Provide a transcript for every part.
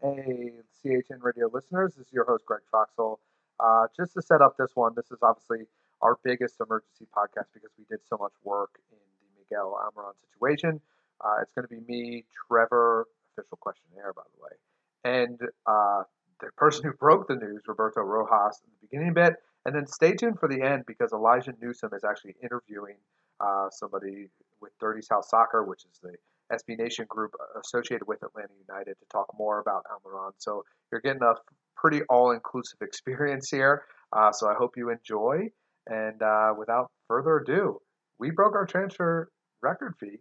Hey, CHN radio listeners, this is your host, Greg Foxall. Uh, just to set up this one, this is obviously our biggest emergency podcast because we did so much work in the Miguel Almiron situation. Uh, it's going to be me, Trevor, official questionnaire, by the way, and uh, the person who broke the news, Roberto Rojas, in the beginning bit. And then stay tuned for the end because Elijah Newsom is actually interviewing uh, somebody with Dirty South Soccer, which is the SB Nation group associated with Atlanta United, to talk more about Almiron. So you're getting a pretty all inclusive experience here. Uh, so I hope you enjoy. And uh, without further ado, we broke our transfer record fee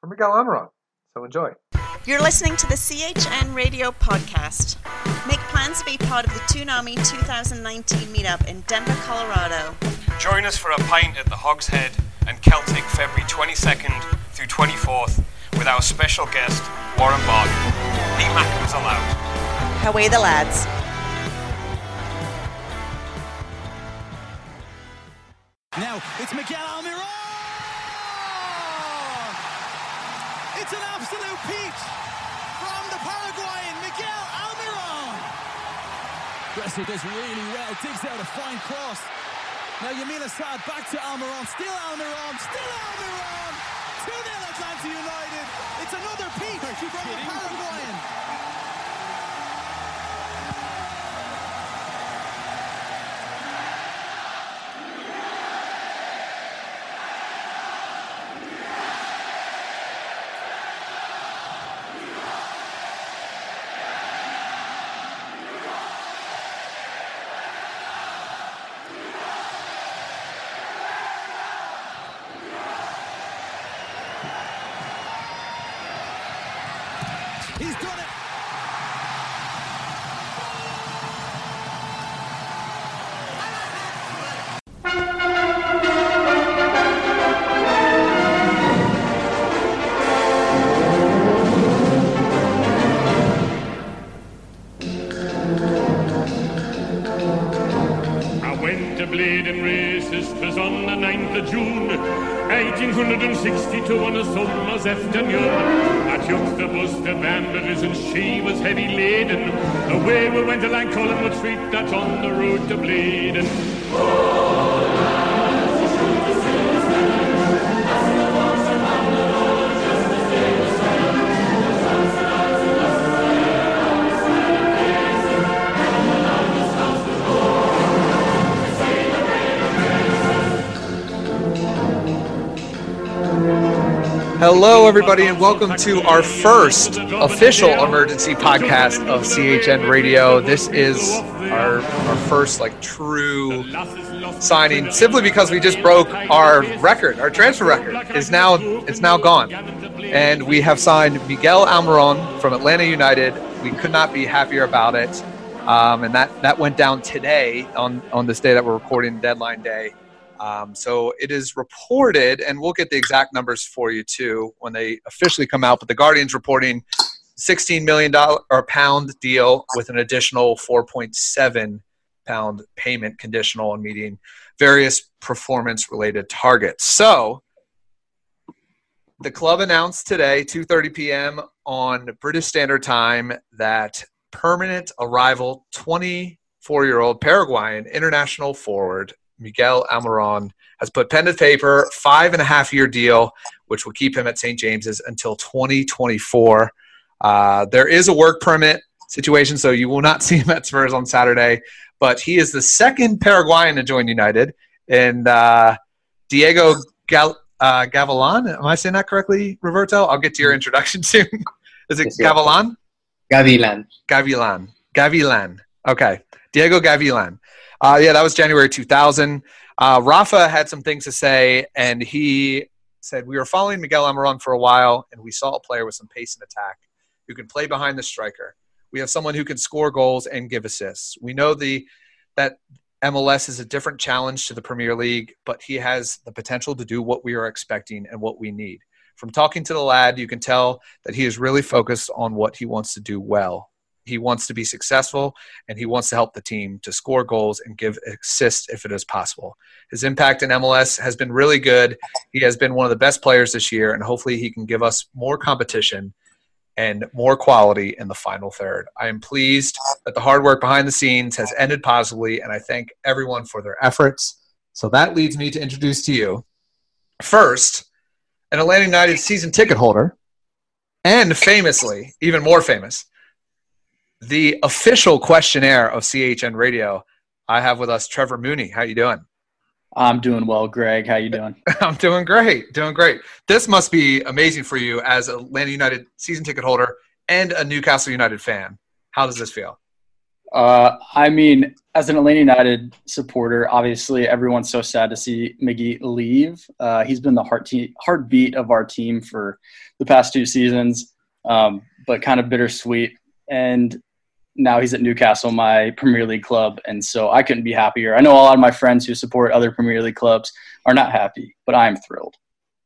for Miguel Almiron. So enjoy. You're listening to the CHN Radio Podcast. Make plans to be part of the Toon Army 2019 meetup in Denver, Colorado. Join us for a pint at the Hogs Head and Celtic February 22nd through 24th with our special guest, Warren Barton. Lee Mackham's allowed. Away the lads. Now it's Miguel Almiron! It's an absolute peach from the Paraguayan Miguel Almiron. Gressel does really well, digs out a fine cross. Now Yamil Asad back to Almiron, still Almiron, still Almiron. 2 0 Atlanta United. It's another peach from the Paraguayan. He's done it. Everybody, and welcome to our first official emergency podcast of CHN Radio. This is our, our first like true signing, simply because we just broke our record. Our transfer record is now it's now gone, and we have signed Miguel Almiron from Atlanta United. We could not be happier about it, um, and that that went down today on on this day that we're recording, deadline day. Um, so it is reported, and we'll get the exact numbers for you too when they officially come out. But the Guardian's reporting 16 million dollar or pound deal with an additional 4.7 pound payment conditional on meeting various performance related targets. So the club announced today, 2:30 p.m. on British Standard Time, that permanent arrival 24 year old Paraguayan international forward Miguel Almiron has put pen to paper, five and a half year deal, which will keep him at St. James's until 2024. Uh, there is a work permit situation, so you will not see him at Spurs on Saturday. But he is the second Paraguayan to join United, and uh, Diego Gal- uh, Gavilan. Am I saying that correctly, Roberto? I'll get to your introduction soon. is it Yes. Gavilan? Gavilan. Gavilan. Gavilan. Okay. Diego Gavilan. Uh, yeah, that was January 2000. Uh, Rafa had some things to say, and he said, We were following Miguel Almiron for a while, and we saw a player with some pace and attack who can play behind the striker. We have someone who can score goals and give assists. We know the that MLS is a different challenge to the Premier League, but he has the potential to do what we are expecting and what we need. From talking to the lad, you can tell that he is really focused on what he wants to do well. He wants to be successful and he wants to help the team to score goals and give assists if it is possible. His impact in MLS has been really good. He has been one of the best players this year, and hopefully he can give us more competition and more quality in the final third. I am pleased that the hard work behind the scenes has ended positively, and I thank everyone for their efforts. So that leads me to introduce to you first an Atlanta United season ticket holder, and famously, even more famous, the official questionnaire of CHN Radio. I have with us Trevor Mooney. How you doing? I'm doing well, Greg. How you doing? I'm doing great. Doing great. This must be amazing for you as a Atlanta United season ticket holder and a Newcastle United fan. How does this feel? Uh, I mean, as an Atlanta United supporter, obviously everyone's so sad to see Miggy leave. Uh, he's been the heart te- heartbeat of our team for the past two seasons, um, but kind of bittersweet. And now he's at Newcastle, my Premier League club, and so I couldn't be happier. I know a lot of my friends who support other Premier League clubs are not happy, but I am thrilled.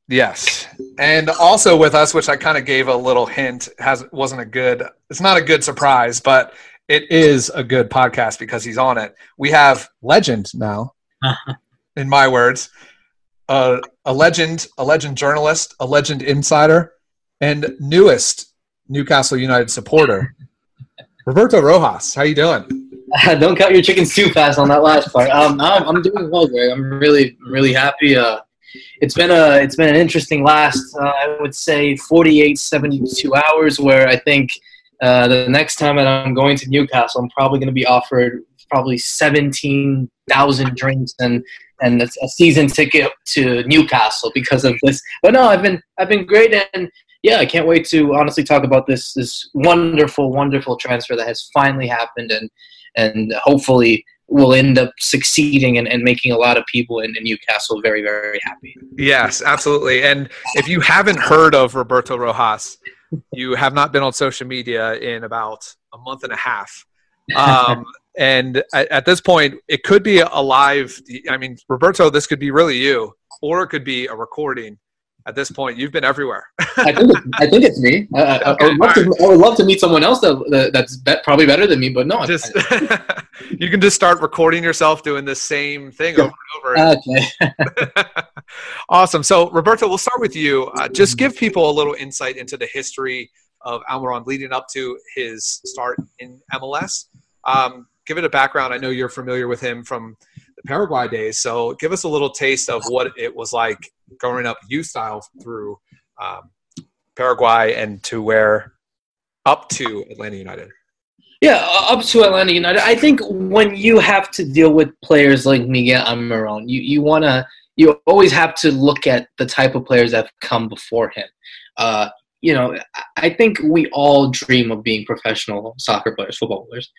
Yes, and also with us, which I kind of gave a little hint, has wasn't a good. It's not a good surprise, but it is a good podcast because he's on it. We have legend now, in my words, uh, a legend, a legend journalist, a legend insider, and newest Newcastle United supporter. Roberto Rojas, how you doing? Don't count your chickens too fast on that last part. Um, I'm, I'm doing well, Greg. I'm really, really happy. Uh, it's been a, it's been an interesting last, uh, I would say, 48, 72 hours. Where I think uh, the next time that I'm going to Newcastle, I'm probably going to be offered probably 17,000 drinks and and a season ticket to Newcastle because of this. But no, I've been I've been great and yeah, I can't wait to honestly talk about this this wonderful, wonderful transfer that has finally happened, and and hopefully will end up succeeding and, and making a lot of people in, in, Newcastle very, very happy. Yes, absolutely. And if you haven't heard of Roberto Rojas, you have not been on social media in about a month and a half. Um, and at, at, this point, it could be a live. I mean, Roberto, this could be really you, or it could be a recording at this point, you've been everywhere. I think it's, I think it's me. I, okay, I, would love to, I, would love to, meet someone else that, that's be, probably better than me, but no. Just, you can just start recording yourself doing the same thing over and over. Okay. awesome. So, Roberto, we'll start with you. Uh, just give people a little insight into the history of Almiron leading up to his start in MLS. Um, give it a background. I know you're familiar with him from Paraguay days. So, give us a little taste of what it was like growing up youth style through um, Paraguay and to where up to Atlanta United? Yeah, up to Atlanta United. I think when you have to deal with players like Miguel Almiron, you, you want to you always have to look at the type of players that have come before him. Uh, you know, I think we all dream of being professional soccer players, football players.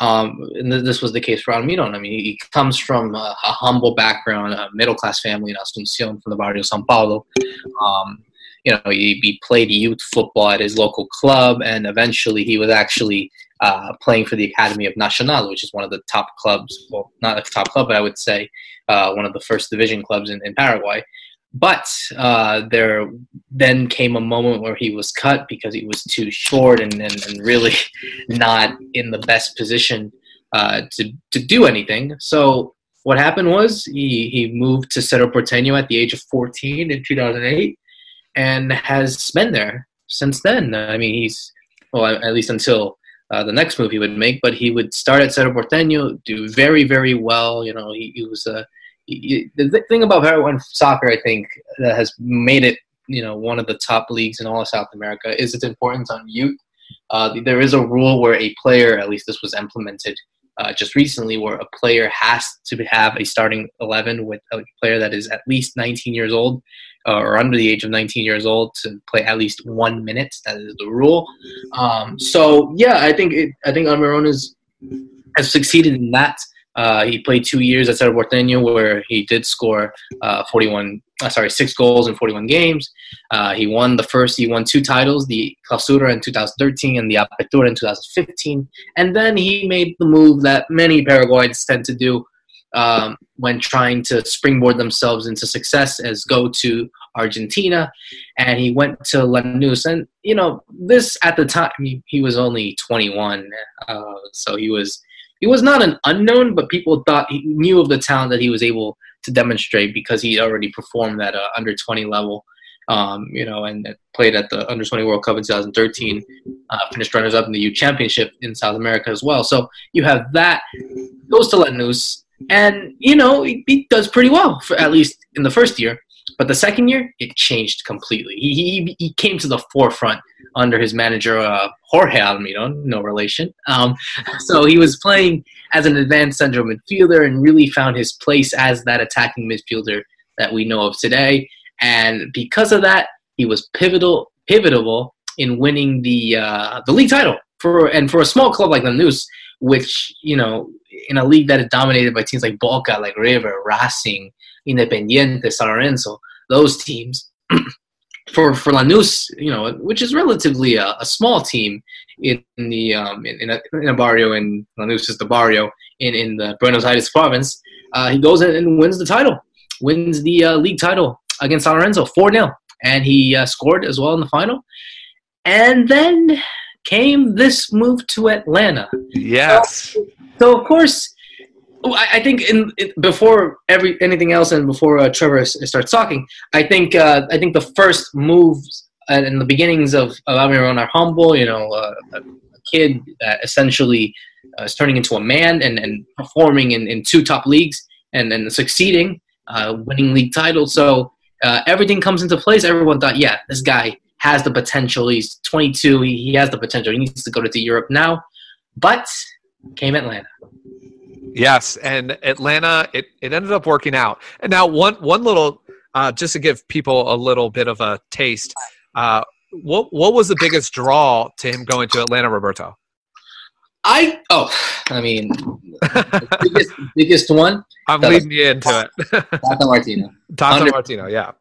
Um, and this was the case for Almiron. I mean, he comes from a, a humble background, a middle class family in Asuncion from the barrio São Paulo. Um, you know, he, he, played youth football at his local club, and eventually he was actually uh, playing for the Academy of Nacional, which is one of the top clubs. Well, not a top club, but I would say uh, one of the first division clubs in, in Paraguay. But uh, there then came a moment where he was cut because he was too short and, and, and really not in the best position uh, to, to do anything. So what happened was he, he moved to Cerro Porteño at the age of 14 in 2008 and has been there since then. I mean, he's, well, at least until uh, the next move he would make, but he would start at Cerro Porteño, do very, very well. You know, he, he was a the thing about Paraguayan soccer, I think, that has made it you know one of the top leagues in all of South America is its importance on youth. Uh, there is a rule where a player, at least this was implemented uh, just recently, where a player has to have a starting 11 with a player that is at least 19 years old uh, or under the age of 19 years old to play at least one minute. That is the rule. Um, so yeah, I think it, I think Almiron has succeeded in that. Uh, he played two years at Cerro Porteño where he did score uh, 41, uh, sorry, six goals in 41 games. Uh, he won the first, he won two titles, the Clausura in 2013 and the Apertura in 2015. And then he made the move that many Paraguayans tend to do um, when trying to springboard themselves into success as go to Argentina. And he went to Lanús. And, you know, this at the time, he, he was only 21. Uh, so he was he was not an unknown, but people thought he knew of the talent that he was able to demonstrate because he already performed at a under 20 level. um, you know, and played at the Under 20 World Cup in 2013, uh, finished runners up in the U Championship in South America as well. So you have that, goes to let Lanús, and, you know, he, he does pretty well, for at least in the first year. But the second year, it changed completely. He, he, he came to the forefront under his manager, uh, Jorge Almiron, no relation. Um, so he was playing as an advanced central midfielder and really found his place as that attacking midfielder that we know of today. And because of that, he was pivotal, pivotal in winning the uh, the league title for and for a small club like Lanús, which you know in a league that is dominated by teams like Boca, like River, Racing, Independiente, San Lorenzo, those teams. for for Lanús, you know, which is relatively a, a small team in the um, in, in, a, in a barrio in Lanús is the barrio in in the Buenos Aires province. Uh, he goes in and wins the title, wins the uh, league title against San Lorenzo, four 0 and he uh, scored as well in the final. And then came this move to Atlanta. Yes. So, so of course, I, think in, before every anything else and before uh, Trevor starts talking, I think uh, I think the first moves and the beginnings of, Almiron are humble. You know, uh, a, kid essentially uh, is turning into a man and, and performing in, in two top leagues and then succeeding, uh, winning league titles. So uh, everything comes into place. Everyone thought, yeah, this guy has the potential. He's 22. He, he has the potential. He needs to go to Europe now. But came Atlanta. Yes, and Atlanta, it, it ended up working out. And now one one little, uh, just to give people a little bit of a taste, uh, what what was the biggest draw to him going to Atlanta, Roberto? I oh, I mean, biggest, biggest one. I'm leading you into it. Tata Martino. Tata Under- Martino, yeah.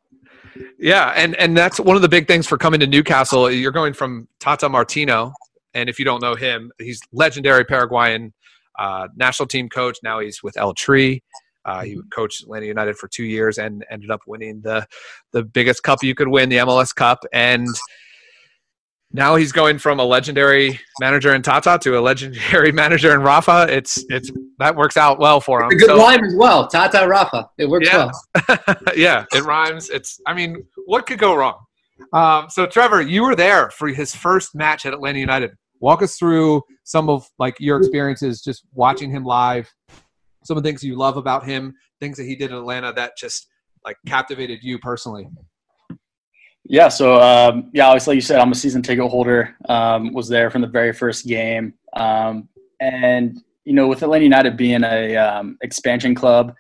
Yeah, and and that's one of the big things for coming to Newcastle. You're going from Tata Martino, and if you don't know him, he's legendary Paraguayan uh, national team coach. Now he's with El Tri. Uh, he mm-hmm. coached Atlanta United for two years and ended up winning the the biggest cup you could win, the MLS Cup. And now he's going from a legendary manager in Tata to a legendary manager in Rafa. It's it's that works out well for him. a good so, rhyme as well, Tata Rafa. It works yeah. well. yeah, it rhymes. It's I mean, what could go wrong? Um, so Trevor, you were there for his first match at Atlanta United. Walk us through some of like your experiences just watching him live, some of the things you love about him, things that he did in Atlanta that just like captivated you personally. Yeah, so um, yeah, obviously, you said, I'm a season ticket holder. Um, was there from the very first game, um, and you know, with Atlanta United being a um, expansion club,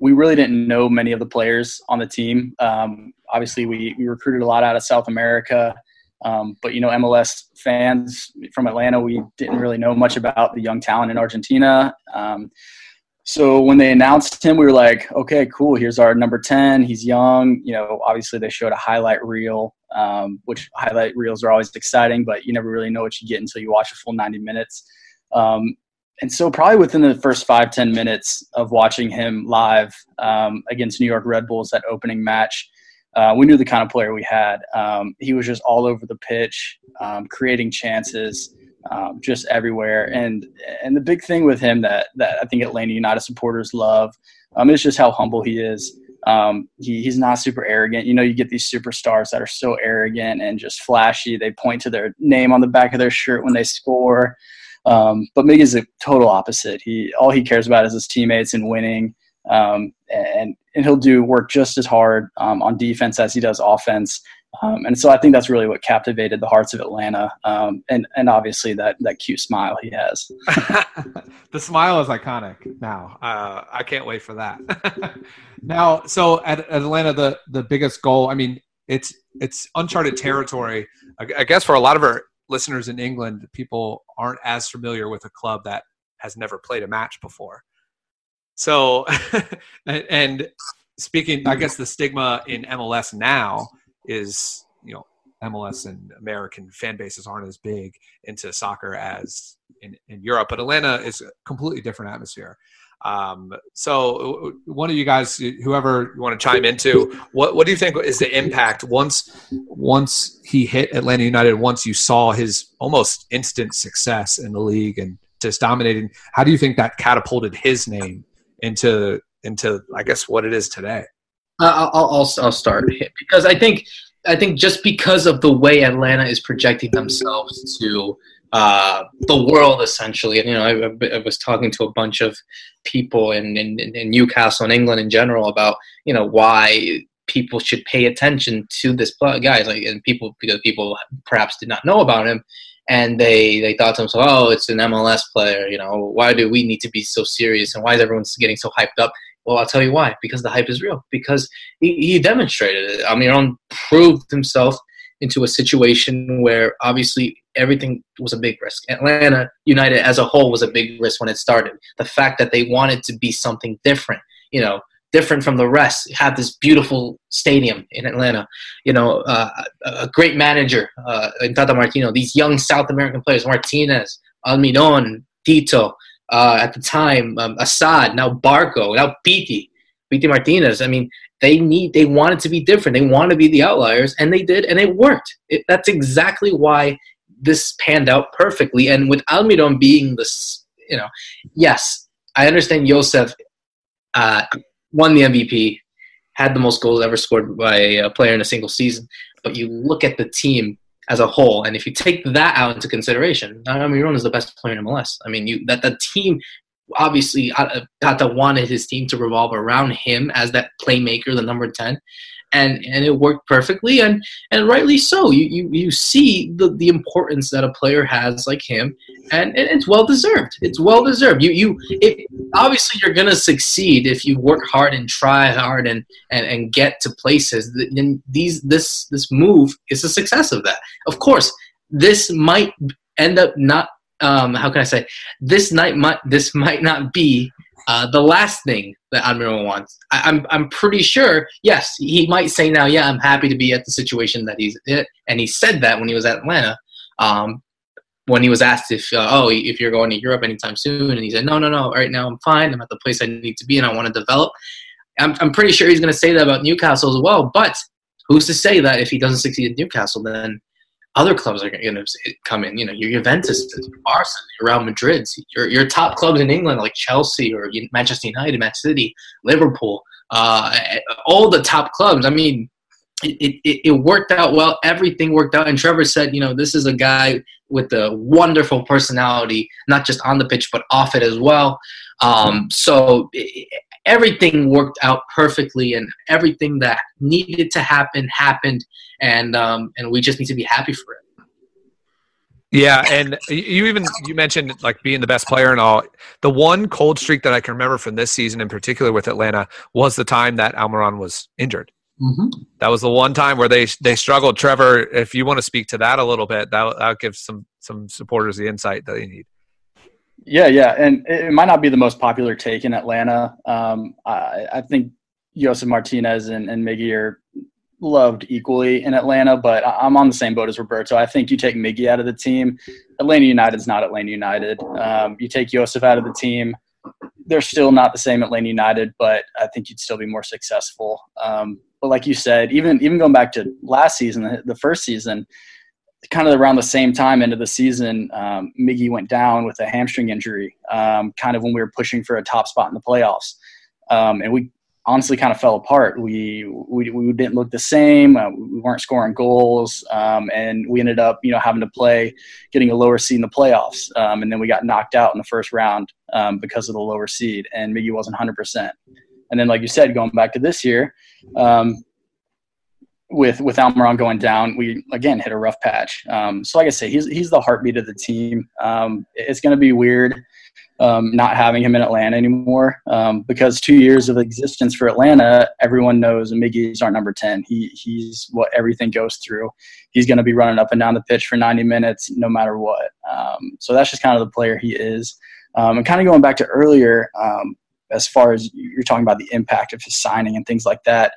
we really didn't know many of the players on the team. Um, obviously, we, we recruited a lot out of South America. Um, but you know, MLS fans from Atlanta, we didn't really know much about the young talent in Argentina. Um, so when they announced him, we were like, okay, cool. Here's our number ten. He's young. You know, obviously they showed a highlight reel, um, which highlight reels are always exciting, but you never really know what you get until you watch a full 90 minutes. Um, and so probably within the first five ten minutes of watching him live um, against New York Red Bulls that opening match uh, we knew the kind of player we had. Um, he was just all over the pitch, um, creating chances, um, just everywhere. And and the big thing with him that that I think Atlanta United supporters love um, is just how humble he is. Um, he, he's not super arrogant. You know, you get these superstars that are so arrogant and just flashy. They point to their name on the back of their shirt when they score. Um, but Mig is a total opposite. He all he cares about is his teammates and winning um, and and he'll do work just as hard um, on defense as he does offense. Um, and so I think that's really what captivated the hearts of Atlanta, um, and and obviously that that cute smile he has. the smile is iconic. Now uh, I can't wait for that. now, so at, at, Atlanta, the the biggest goal. I mean, it's it's uncharted territory. I, I guess for a lot of our listeners in England, people aren't as familiar with a club that has never played a match before. So, and speaking, I guess the stigma in MLS now is, you know, MLS and American fan bases aren't as big into soccer as in, in Europe, but Atlanta is a completely different atmosphere. Um, so, one of you guys, whoever you want to chime into, what what do you think is the impact once once he hit Atlanta United? Once you saw his almost instant success in the league and just dominating, how do you think that catapulted his name into into I guess what it is today. I'll, I'll, I'll start because I think I think just because of the way Atlanta is projecting themselves to uh, the world, essentially, and you know, I, I, was talking to a bunch of people in, in, in Newcastle and England in general about you know why people should pay attention to this guy, like, and people because people perhaps did not know about him, and they they thought to themselves, oh, it's an MLS player, you know, why do we need to be so serious, and why is everyone getting so hyped up? Well, I'll tell you why. Because the hype is real. Because he, he demonstrated it. Almiron proved himself into a situation where obviously everything was a big risk. Atlanta United as a whole was a big risk when it started. The fact that they wanted to be something different, you know, different from the rest, have this beautiful stadium in Atlanta, you know, uh, a great manager uh, in Tata Martino, these young South American players, Martinez, Almiron, Tito, uh, at the time, um, Asad, now Barco, now Pity, Pity Martinez. I mean, they need, they wanted to be different. They wanted to be the outliers, and they did, and it worked. It, that's exactly why this panned out perfectly. And with Almiron being this, you know, yes, I understand Josef uh, won the MVP, had the most goals ever scored by a player in a single season. But you look at the team as a whole. And if you take that out into consideration, Almiron is the best player in MLS. I mean, you that the team obviously uh, Tata wanted his team to revolve around him as that playmaker, the number ten, and and it worked perfectly and and rightly so. You you, you see the, the importance that a player has like him, and, it's well deserved. It's well deserved. You you it, obviously you're gonna succeed if you work hard and try hard and and, and get to places. Then these this this move is a success of that. Of course, this might end up not. Um, how can I say? This night might this might not be uh, the last thing that Almiron wants, I, am I'm, I'm pretty sure. Yes, he might say now, yeah, I'm happy to be at the situation that he's in, and he said that when he was at Atlanta. Um, when he was asked if, uh, oh, if you're going to Europe anytime soon, and he said, no, no, no, right now I'm fine. I'm at the place I need to be, and I want to develop. I'm, I'm pretty sure he's going to say that about Newcastle as well. But who's to say that if he doesn't succeed at Newcastle, then other clubs are going to come in. You know, your Juventus, Barca, your Real Madrid, your your top clubs in England like Chelsea or Manchester United, Manchester City, Liverpool, uh, all the top clubs. I mean, it, it, it worked out well. Everything worked out. And Trevor said, you know, this is a guy with a wonderful personality, not just on the pitch but off it as well. Um, so everything worked out perfectly and everything that needed to happen happened and um, and we just need to be happy for it yeah, and you even you mentioned like being the best player and all. The one cold streak that I can remember from this season, in particular with Atlanta, was the time that Almiron was injured. Mm-hmm. That was the one time where they they struggled. Trevor, if you want to speak to that a little bit, that that gives some some supporters the insight that they need. Yeah, yeah, and it might not be the most popular take in Atlanta. Um, I, I, think Josef Martinez and, and Miggy are loved equally in Atlanta, but I'm on the same boat as Roberto. I think you take Miggy out of the team, Atlanta United's not Atlanta United. Um, you take Josef out of the team, they're still not the same Atlanta United, but I think you'd still be more successful. Um, but like you said, even even going back to last season, the first season, kind of around the same time into the season, um, Miggy went down with a hamstring injury, um, kind of when we were pushing for a top spot in the playoffs. Um, and we honestly kind of fell apart. We, we, we didn't look the same. Uh, we weren't scoring goals. Um, and we ended up, you know, having to play, getting a lower seed in the playoffs. Um, and then we got knocked out in the first round um, because of the lower seed. And Miggy wasn't 100%. And then, like you said, going back to this year, with with Almiron going down, we again hit a rough patch. Um, so, like I say, he's he's the heartbeat of the team. Um, it's going to be weird um, not having him in Atlanta anymore um, because two years of existence for Atlanta, everyone knows Miggy's our number ten. He he's what everything goes through. He's going to be running up and down the pitch for ninety minutes, no matter what. Um, so that's just kind of the player he is. Um, and kind of going back to earlier, as far as you're talking about the impact of his signing and things like that.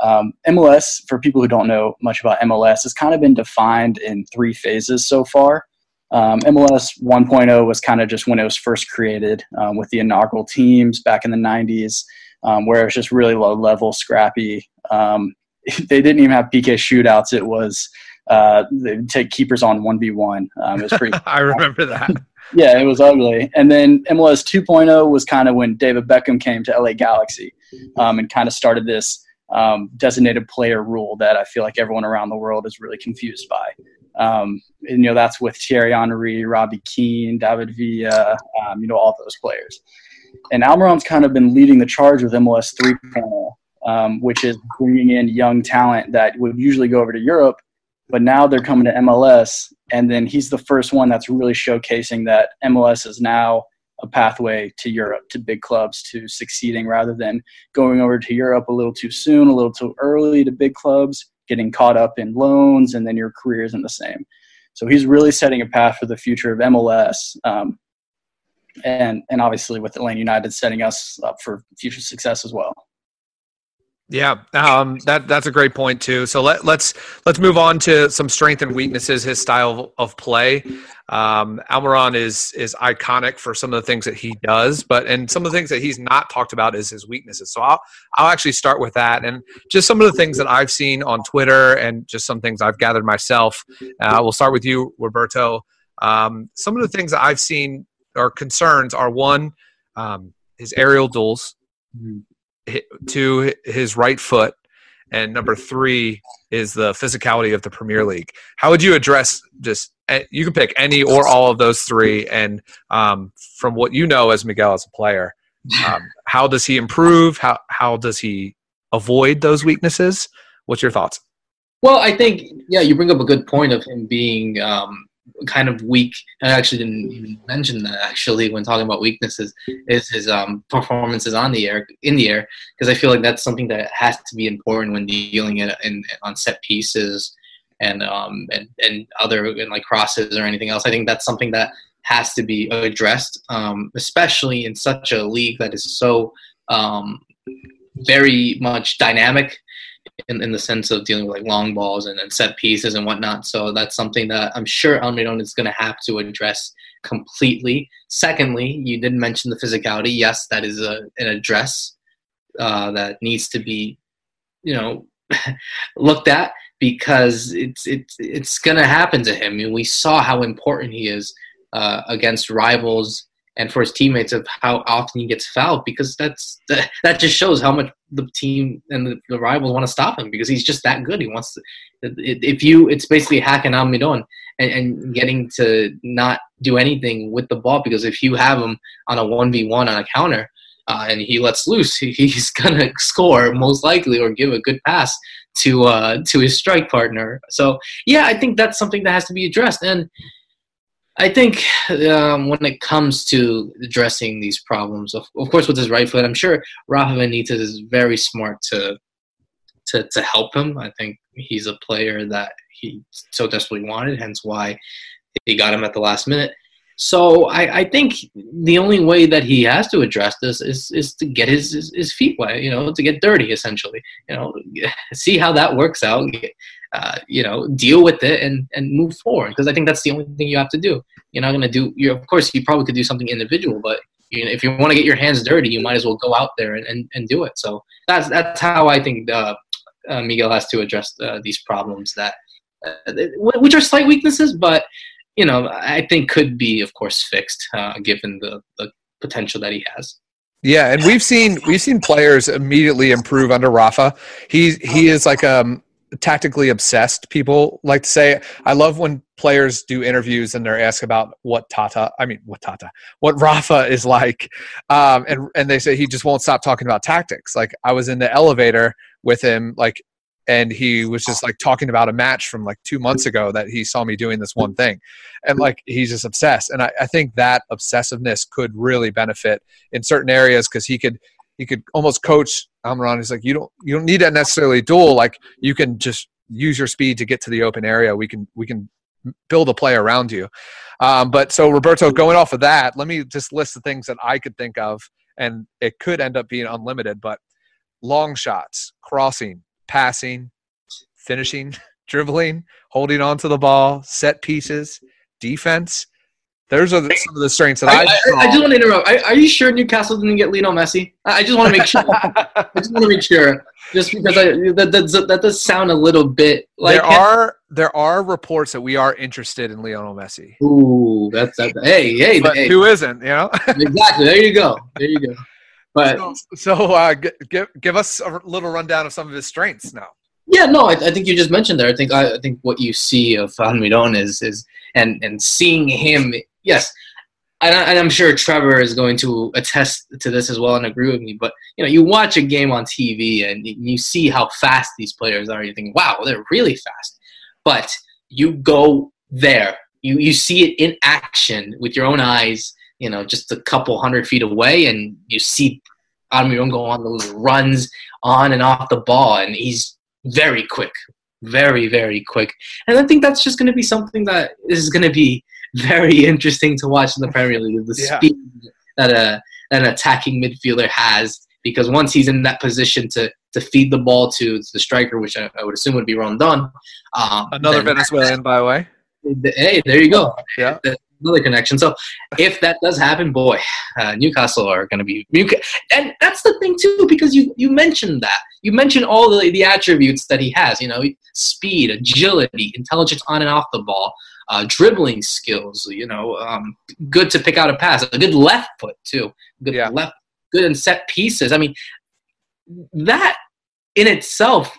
Um, MLS, for people who don't know much about MLS, has kind of been defined in three phases so far. Um, MLS 1.0 was kind of just when it was first created um, with the inaugural teams back in the 90s, um, where it was just really low level, scrappy. Um, they didn't even have PK shootouts. It was uh, they take keepers on 1v1. Um, it was pretty. I remember that. yeah, it was ugly. And then MLS 2.0 was kind of when David Beckham came to LA Galaxy um, and kind of started this um, designated player rule that I feel like everyone around the world is really confused by. Um, and, you know, that's with Thierry Henry, Robbie Keane, David Villa, um, you know, all those players. And Almiron's kind of been leading the charge with MLS 3.0, um, which is bringing in young talent that would usually go over to Europe, but now they're coming to MLS. And then he's the first one that's really showcasing that MLS is now a pathway to Europe, to big clubs, to succeeding rather than going over to Europe a little too soon, a little too early to big clubs, getting caught up in loans, and then your career isn't the same. So he's really setting a path for the future of MLS. Um, and, and obviously with Atlanta United setting us up for future success as well. Yeah, um, that that's a great point too. So let let's let's move on to some strength and weaknesses. His style of play. Um, Almiron is is iconic for some of the things that he does, but and some of the things that he's not talked about is his weaknesses. So I'll I'll actually start with that and just some of the things that I've seen on Twitter and just some things I've gathered myself. Uh, we'll start with you, Roberto. Um, some of the things that I've seen or concerns are one, um, his aerial duels. Mm-hmm to his right foot, and number three is the physicality of the Premier League. How would you address just? You can pick any or all of those three, and um, from what you know as Miguel as a player, um, how does he improve? How how does he avoid those weaknesses? What's your thoughts? Well, I think yeah, you bring up a good point of him being um, kind of weak. I actually didn't even mention that actually when talking about weaknesses is his um, performances on the air in the air because I feel like that's something that has to be important when dealing in, in on set pieces and um and, and other and like crosses or anything else. I think that's something that has to be addressed, um, especially in such a league that is so um, very much dynamic in, in the sense of dealing with like long balls and, and set pieces and whatnot. So that's something that I'm sure Almiron is going to have to address completely. Secondly, you did mention the physicality. Yes, that is a, an address uh, that needs to be, you know, looked at because it's it's it's going to happen to him. I mean, we saw how important he is uh, against rivals and for his teammates of how often he gets fouled because that's that, that just shows how much the team and the, the rivals want to stop him because he's just that good. He wants to. If you, it's basically hacking Almiron and, and getting to not do anything with the ball because if you have him on a one v one on a counter. Uh, and he lets loose, he's gonna score most likely or give a good pass to uh, to his strike partner. So yeah, I think that's something that has to be addressed. And I think um, when it comes to addressing these problems, of, of course, with his right foot, I'm sure Rafa Benitez is very smart to to to help him. I think he's a player that he so desperately wanted, hence why he got him at the last minute. So I, I think the only way that he has to address this is is to get his, his, his feet wet, you know, to get dirty essentially. You know, see how that works out uh, you know, deal with it and, and move forward. Because I think that's the only thing you have to do. You're not going to do, you of course, you probably could do something individual, but you know, if you want to get your hands dirty, you might as well go out there and, and, and do it. So that's, that's how I think uh, uh, Miguel has to address uh, these problems that, uh, which are slight weaknesses, but, you know, I think could be, of course, fixed uh, given the, the potential that he has. Yeah, and we've seen we've seen players immediately improve under Rafa. He he is like um tactically obsessed people like to say i love when players do interviews and they're asked about what tata i mean what tata what rafa is like um, and and they say he just won't stop talking about tactics. Like i was in the elevator with him like and he was just like talking about a match from like two months ago that he saw me doing this one thing. And like he's just obsessed. And i, I think that obsessiveness could really benefit in certain areas because he could he could almost coach He's like, you don't you don't need that necessarily duel. Like you can just use your speed to get to the open area. We can we can build a play around you. Um, but so Roberto, going off of that, let me just list the things that I could think of, and it could end up being unlimited. But long shots, crossing, passing, finishing, dribbling, holding on to the ball, set pieces, defense. There's a, some of the strengths that I. I, I, I just want to interrupt. Are, are, you sure Newcastle didn't get Lionel Messi? I just want to make sure. I just want to make sure, just because I, that, that that does sound a little bit like. There are there are reports that we are interested in Lionel Messi. Ooh, that's that. Hey, hey, but hey. who isn't? You know. exactly. There you go. There you go. But So, so uh, g- give give us a little rundown of some of his strengths now. Yeah, no, I, I think you just mentioned there. I think I, I think what you see of Almiron is is and and seeing him, yes, and, I, I'm sure Trevor is going to attest to this as well and agree with me. But you know, you watch a game on TV and you see how fast these players are. You think, wow, they're really fast. But you go there, you you see it in action with your own eyes. You know, just a couple hundred feet away, and you see Almiron go on those runs on and off the ball, and he's very quick, very very quick. And I think that's just going to be something that is going to be very interesting to watch in the Premier League. The Yeah. speed that a an attacking midfielder has, because once he's in that position to to feed the ball to the striker, which I, I would assume would be Rondon. Um, Another Venezuelan, by the way. Hey, there you go. Yeah. Another connection. So if that does happen, boy, uh, Newcastle are going to be. And that's the thing too, because you you mentioned that you mentioned all the the attributes that he has. You know, speed, agility, intelligence on and off the ball, uh, dribbling skills. You know, um, good to pick out a pass, a good left foot too, good Yeah. left, good in set pieces. I mean, that in itself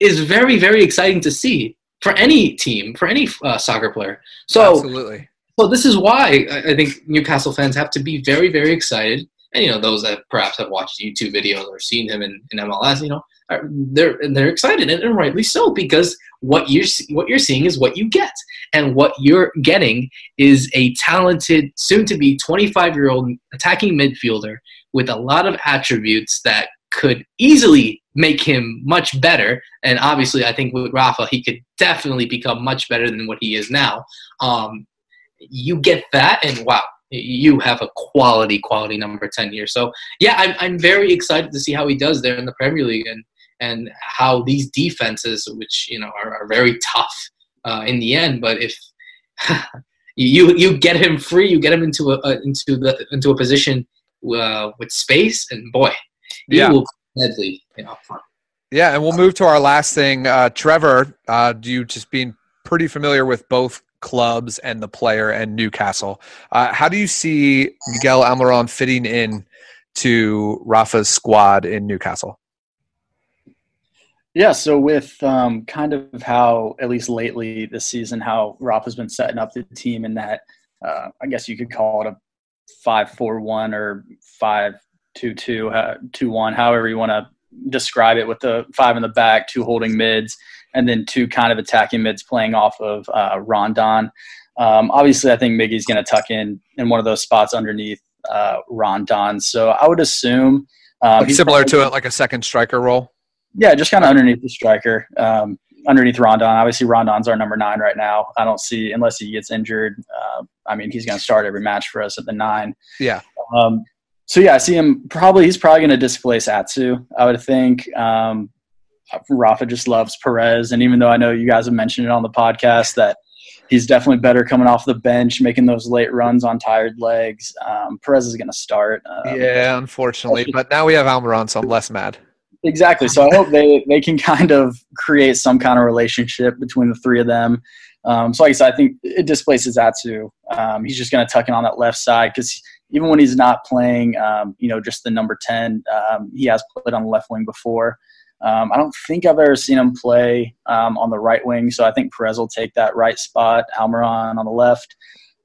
is very very exciting to see for any team, for any uh, soccer player. So. Absolutely. So this is why I I think Newcastle fans have to be very, very excited. And you know, those that perhaps have watched YouTube videos or seen him in, in MLS, you know, are, they're they're excited and, and rightly so because what you're what you're seeing is what you get, and what you're getting is a talented, soon-to-be 25-year-old attacking midfielder with a lot of attributes that could easily make him much better. And obviously, I think with Rafa, he could definitely become much better than what he is now. Um, you get that and wow you have a quality quality number 10 here so yeah I'm, I'm very excited to see how he does there in the premier league and and how these defenses which you know are, are very tough uh, in the end but if you you get him free you get him into a, a into the into a position uh, with space and boy he Yeah. will deadly you know front. Yeah, and we'll move to our last thing. Uh, Trevor, uh, do you just being pretty familiar with both clubs and the player and Newcastle? Uh, how do you see Miguel Almiron fitting in to Rafa's squad in Newcastle? Yeah, so with um, kind of how, at least lately this season, how Rafa's been setting up the team in that, uh, I guess you could call it a 5 4 1 or 5 2 2, uh, 2 1, however you want to describe it, with the five in the back, two holding mids, and then two kind of attacking mids playing off of uh, Rondon. Um, obviously, I think Miggy's going to tuck in in one of those spots underneath uh, Rondon. So I would assume. Um, Like similar probably- to it, like a second striker role. Yeah, just kind of underneath the striker, um, underneath Rondon. Obviously, Rondon's our number nine right now. I don't see unless he gets injured. Uh, I mean, he's going to start every match for us at the nine. Yeah. Um, so yeah, I see him probably. He's probably going to displace Atsu. I would think. Um, Rafa just loves Perez, and even though I know you guys have mentioned it on the podcast that he's definitely better coming off the bench, making those late runs on tired legs. Um, Perez is going to start. Um, yeah, unfortunately, but now we have Almiron, so I'm less mad. Exactly. So I hope they, they can kind of create some kind of relationship between the three of them. Um, so like I said, I think it displaces Atsu. Um, he's just going to tuck in on that left side because even when he's not playing, um, you know, just the number 10, um, he has played on the left wing before. Um, I don't think I've ever seen him play um, on the right wing. So I think Perez will take that right spot, Almiron on the left.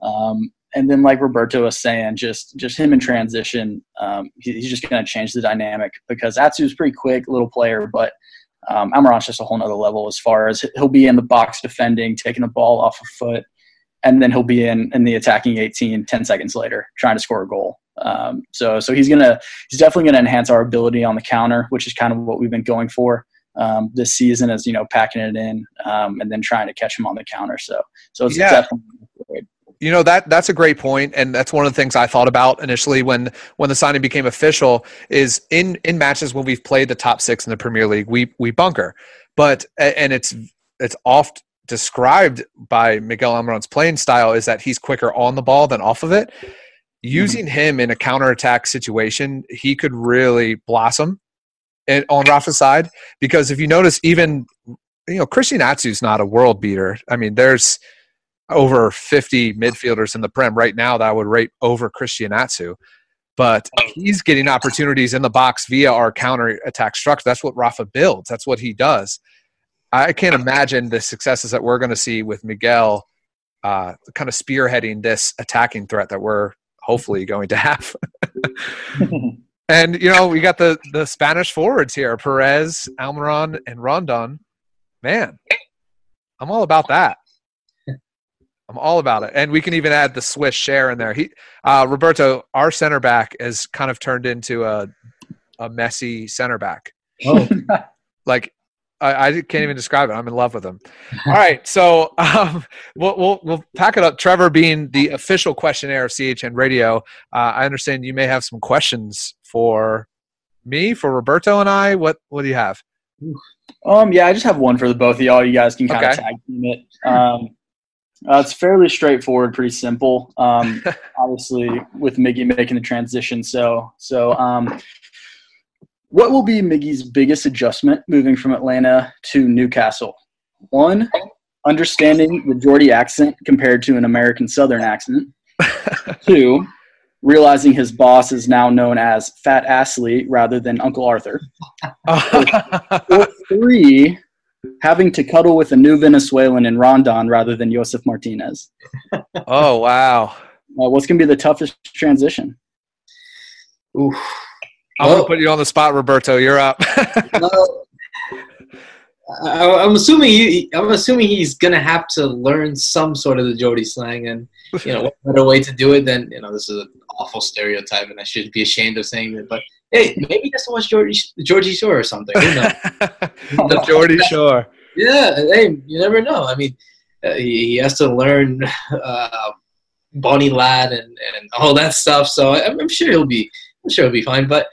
Um, and then like Roberto was saying, just just him in transition, um, he, he's just going to change the dynamic because Atsu's pretty quick, little player, but um, Almiron's just a whole nother level as far as he'll be in the box defending, taking the ball off a foot, and then he'll be in in the attacking 18 10 seconds later trying to score a goal. Um, so so he's gonna he's definitely gonna enhance our ability on the counter, which is kind of what we've been going for. Um, this season is you know packing it in um, and then trying to catch him on the counter. So so it's Yeah. definitely. You know that that's a great point, and that's one of the things I thought about initially when when the signing became official. Is in in matches when we've played the top six in the Premier League, we we bunker, but and it's it's oft described by Miguel Almiron's playing style is that he's quicker on the ball than off of it. Using hmm. him in a counterattack situation, he could really blossom in, on Rafa's side because if you notice, even you know Christian Atsu's not a world beater. I mean, there's over 50 midfielders in the Prem right now that I would rate over Christian Atsu. but he's getting opportunities in the box via our counter attack structure. That's what Rafa builds. That's what he does. I can't imagine the successes that we're going to see with Miguel, uh, kind of spearheading this attacking threat that we're hopefully going to have. and you know, we got the the Spanish forwards here: Perez, Almiron, and Rondon. Man, I'm all about that. I'm all about it, and we can even add the Swiss share in there. He, uh, Roberto, our center back has kind of turned into a a messy center back. Oh. like I, I, can't even describe it. I'm in love with him. All right, so um, we'll, we'll, we'll pack it up. Trevor, being the official questionnaire of CHN Radio, uh, I understand you may have some questions for me, for Roberto, and I. What What do you have? Um, yeah, I just have one for the both of y'all. You guys can kind Okay. of tag team it. Um, uh, it's fairly straightforward, pretty simple. Um, obviously, with Miggy making the transition, so so. Um, what will be Miggy's biggest adjustment moving from Atlanta to Newcastle? One, understanding the Geordie accent compared to an American Southern accent. Two, realizing his boss is now known as Fat Ashley rather than Uncle Arthur. Or three, having to cuddle with a new Venezuelan in Rondon rather than Josef Martinez. oh wow! Uh, what's going to be the toughest transition? Oof. I'm gonna put you on the spot, Roberto. You're up. Well, I, I'm assuming he, I'm assuming he's gonna have to learn some sort of the Geordie slang, and you know, what better way to do it than you know, this is an awful stereotype, and I shouldn't be ashamed of saying it, but hey, maybe he doesn't watch Geordie Geordie Shore or something. Who knows? the Geordie Shore. yeah, hey, you never know. I mean, uh, he, he has to learn uh, Bonnie Lad and, and all that stuff, so I'm, I'm sure he'll be, I'm sure he'll be fine. But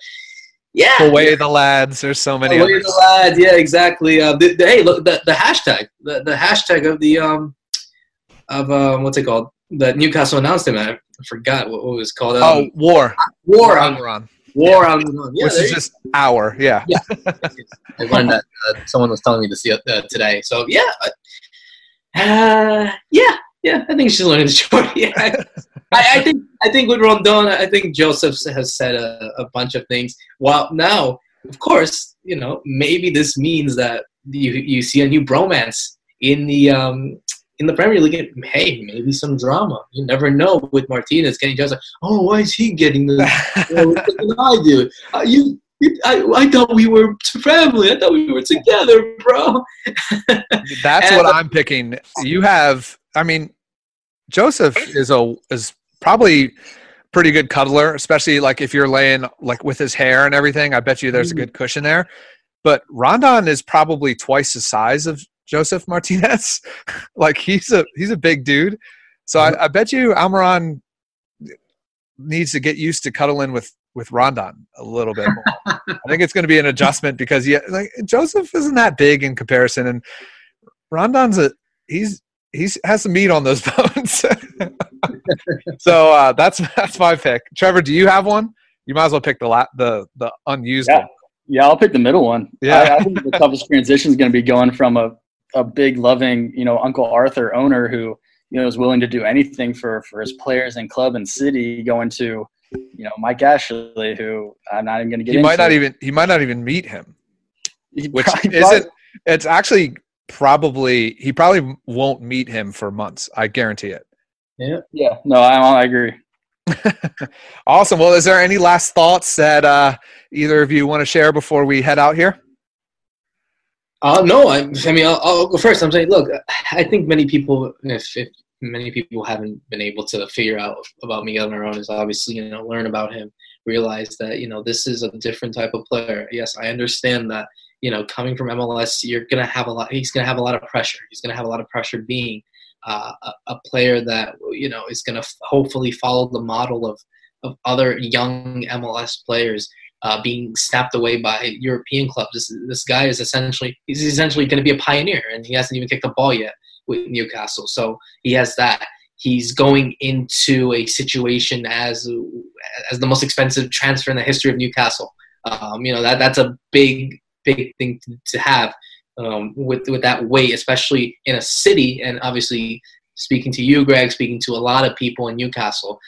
yeah, Away the lads. There's so many. Away others. the lads, yeah, exactly. Uh, the, the, hey, look, the, the hashtag, the, the hashtag of the um of um what's it called? The Newcastle announced him. I forgot what, what it was called. Um, Oh, war. war on Run. War on. on yeah, Which there is you just our. Yeah. I learned that uh, someone was telling me to see it uh, today. So yeah, uh, uh, yeah, yeah. I think she's learning the short. Yeah, I, I think I think with Rondon, I think Josef has said a, a bunch of things. Well, now, of course, you know maybe this means that you you see a new bromance in the um in the Premier League. Hey, maybe some drama. You never know with Martinez getting Joseph. Oh, why is he getting did I do? Uh, you you- I, I thought we were family. I thought we were together, bro. That's And- what I'm picking. You have, I mean, Josef is a is probably pretty good cuddler, especially like if you're laying like with his hair and everything. I bet you there's a good cushion there. But Rondon is probably twice the size of Josef Martinez. like he's a he's a big dude. So I, I bet you Almiron needs to get used to cuddling with with Rondon a little bit more. I think it's going to be an adjustment because he like Josef isn't that big in comparison, and Rondon's a he's he's has some meat on those bones. so uh, that's that's my pick. Trevor, do you have one? You might as well pick the la- the the unused Yeah. one. Yeah, I'll pick the middle one. Yeah. I, I think the toughest transition is going to be going from a, a big, loving, you know, Uncle Arthur owner who, you know, is willing to do anything for, for his players and club and city going to, you know, Mike Ashley, who I'm not even going to get He might into. not even he might not even meet him, He which probably- isn't. It's actually probably he probably won't meet him for months. I guarantee it. Yeah, no, I, I agree. Awesome. Well, is there any last thoughts that uh, either of you want to share before we head out here? Uh, no, I, I mean, I'll, I'll go first. I'm saying, look, I think many people, if, if many people haven't been able to figure out about Miguel Almiron, is obviously, you know, learn about him, realize that, you know, this is a different type of player. Yes, I understand that, you know, coming from MLS, you're going to have a lot, he's going to have a lot of pressure. He's going to have a lot of pressure being uh, a, a player that, you know, is going to hopefully follow the model of, of other young MLS players uh, being snapped away by European clubs. This, this guy is essentially he's essentially going to be a pioneer, and he hasn't even kicked a ball yet with Newcastle. So he has that. He's going into a situation as as the most expensive transfer in the history of Newcastle. Um, you know that that's a big big thing to, to have um, with with that weight, especially in a city, and obviously speaking to you, Greg, speaking to a lot of people in Newcastle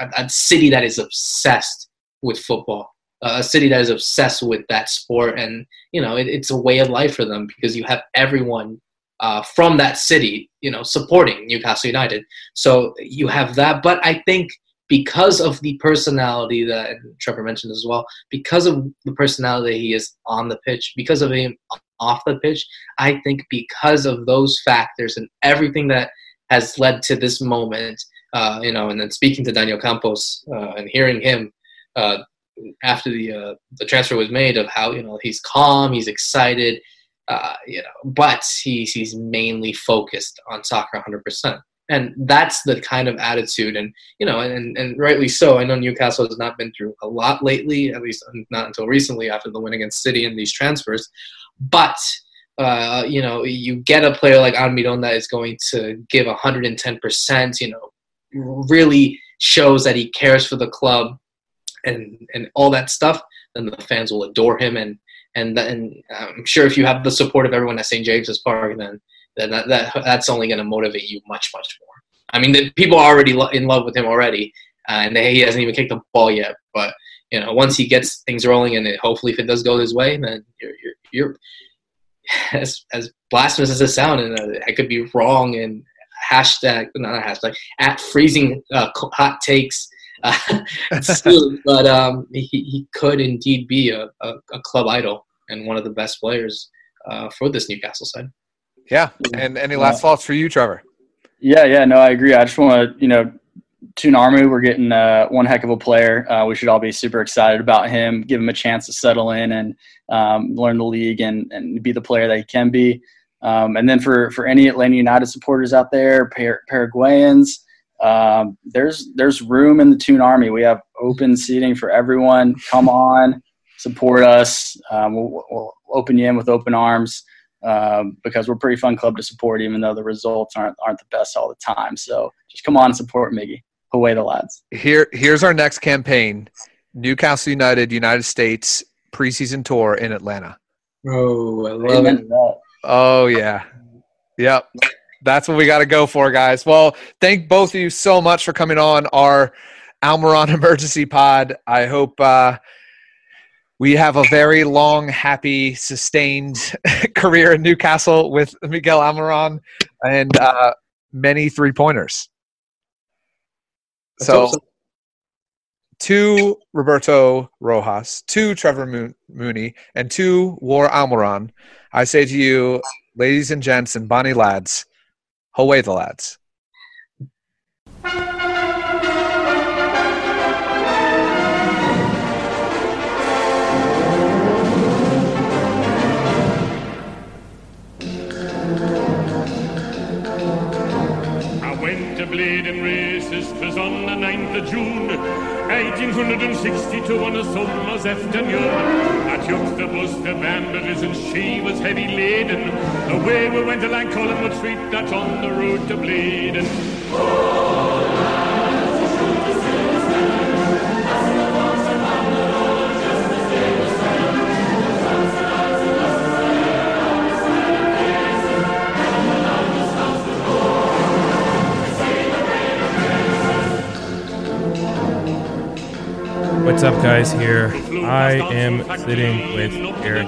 a, a city that is obsessed with football, a city that is obsessed with that sport, and you know it, it's a way of life for them because you have everyone uh, from that city, you know, supporting Newcastle United. So you have that, but I think because of the personality that Trevor mentioned as well, because of the personality he is on the pitch, because of him off the pitch, I think because of those factors and everything that has led to this moment, uh, you know, and then speaking to Daniel Campos uh, and hearing him uh, after the uh, the transfer was made of how you know he's calm, he's excited, uh, you know, but he's he's mainly focused on soccer 100 percent. And that's the kind of attitude and you know and, and rightly so. I know newcastle has not been through a lot lately at least not until recently after the win against city and these transfers. But uh, you know you get a player like Almiron that is going to give 110% you know really shows that he cares for the club and and all that stuff then the fans will adore him and and then i'm sure if you have the support of everyone at st james's park then then that, that that's only going to motivate you much much more. I mean, the people are already lo- in love with him already, uh, and they, he hasn't even kicked the ball yet. But you know, once he gets things rolling, and it, hopefully if it does go his way, then you're you're, you're as as blasphemous as it sounds, and uh, I could be wrong. And hashtag not a hashtag at freezing uh, hot takes. Uh, soon, but um, he, he could indeed be a, a, a, club idol and one of the best players uh, for this Newcastle side. Yeah. And any last thoughts for you, Trevor? Yeah, yeah, no, I agree. I just want to, you know, Toon Army, we're getting uh, one heck of a player. Uh, we should all be super excited about him, give him a chance to settle in and um, learn the league and, and be the player that he can be. Um, and then for, for any Atlanta United supporters out there, Par- Paraguayans, um, there's there's room in the Toon Army. We have open seating for everyone. Come on, support us. Um, we'll, we'll, open you in with open arms um, because we're a pretty fun club to support, even though the results aren't aren't the best all the time. So just come on and support Miggy. Away the lads. Here, here's our next campaign: Newcastle United, United States preseason tour in Atlanta. Oh, I love Amen it. Oh yeah, yep. That's what we got to go for, guys. Well, thank both of you so much for coming on our Almiron Emergency Pod. I hope. Uh, we have a very long, happy, sustained career in Newcastle with Miguel Almiron and uh, many three pointers. So, two Roberto Rojas, two Trevor Mooney, and two War Almiron. I say to you, ladies and gents and bonnie lads, away the lads. I went to Blaydon races, twas on the 9th of June 1862 on a summer's afternoon At York the Bamber and she was heavy laden. Away we went along Collingwood Street, that's on the road to Blaydon. oh, What's up, guys? Here I am sitting with Eric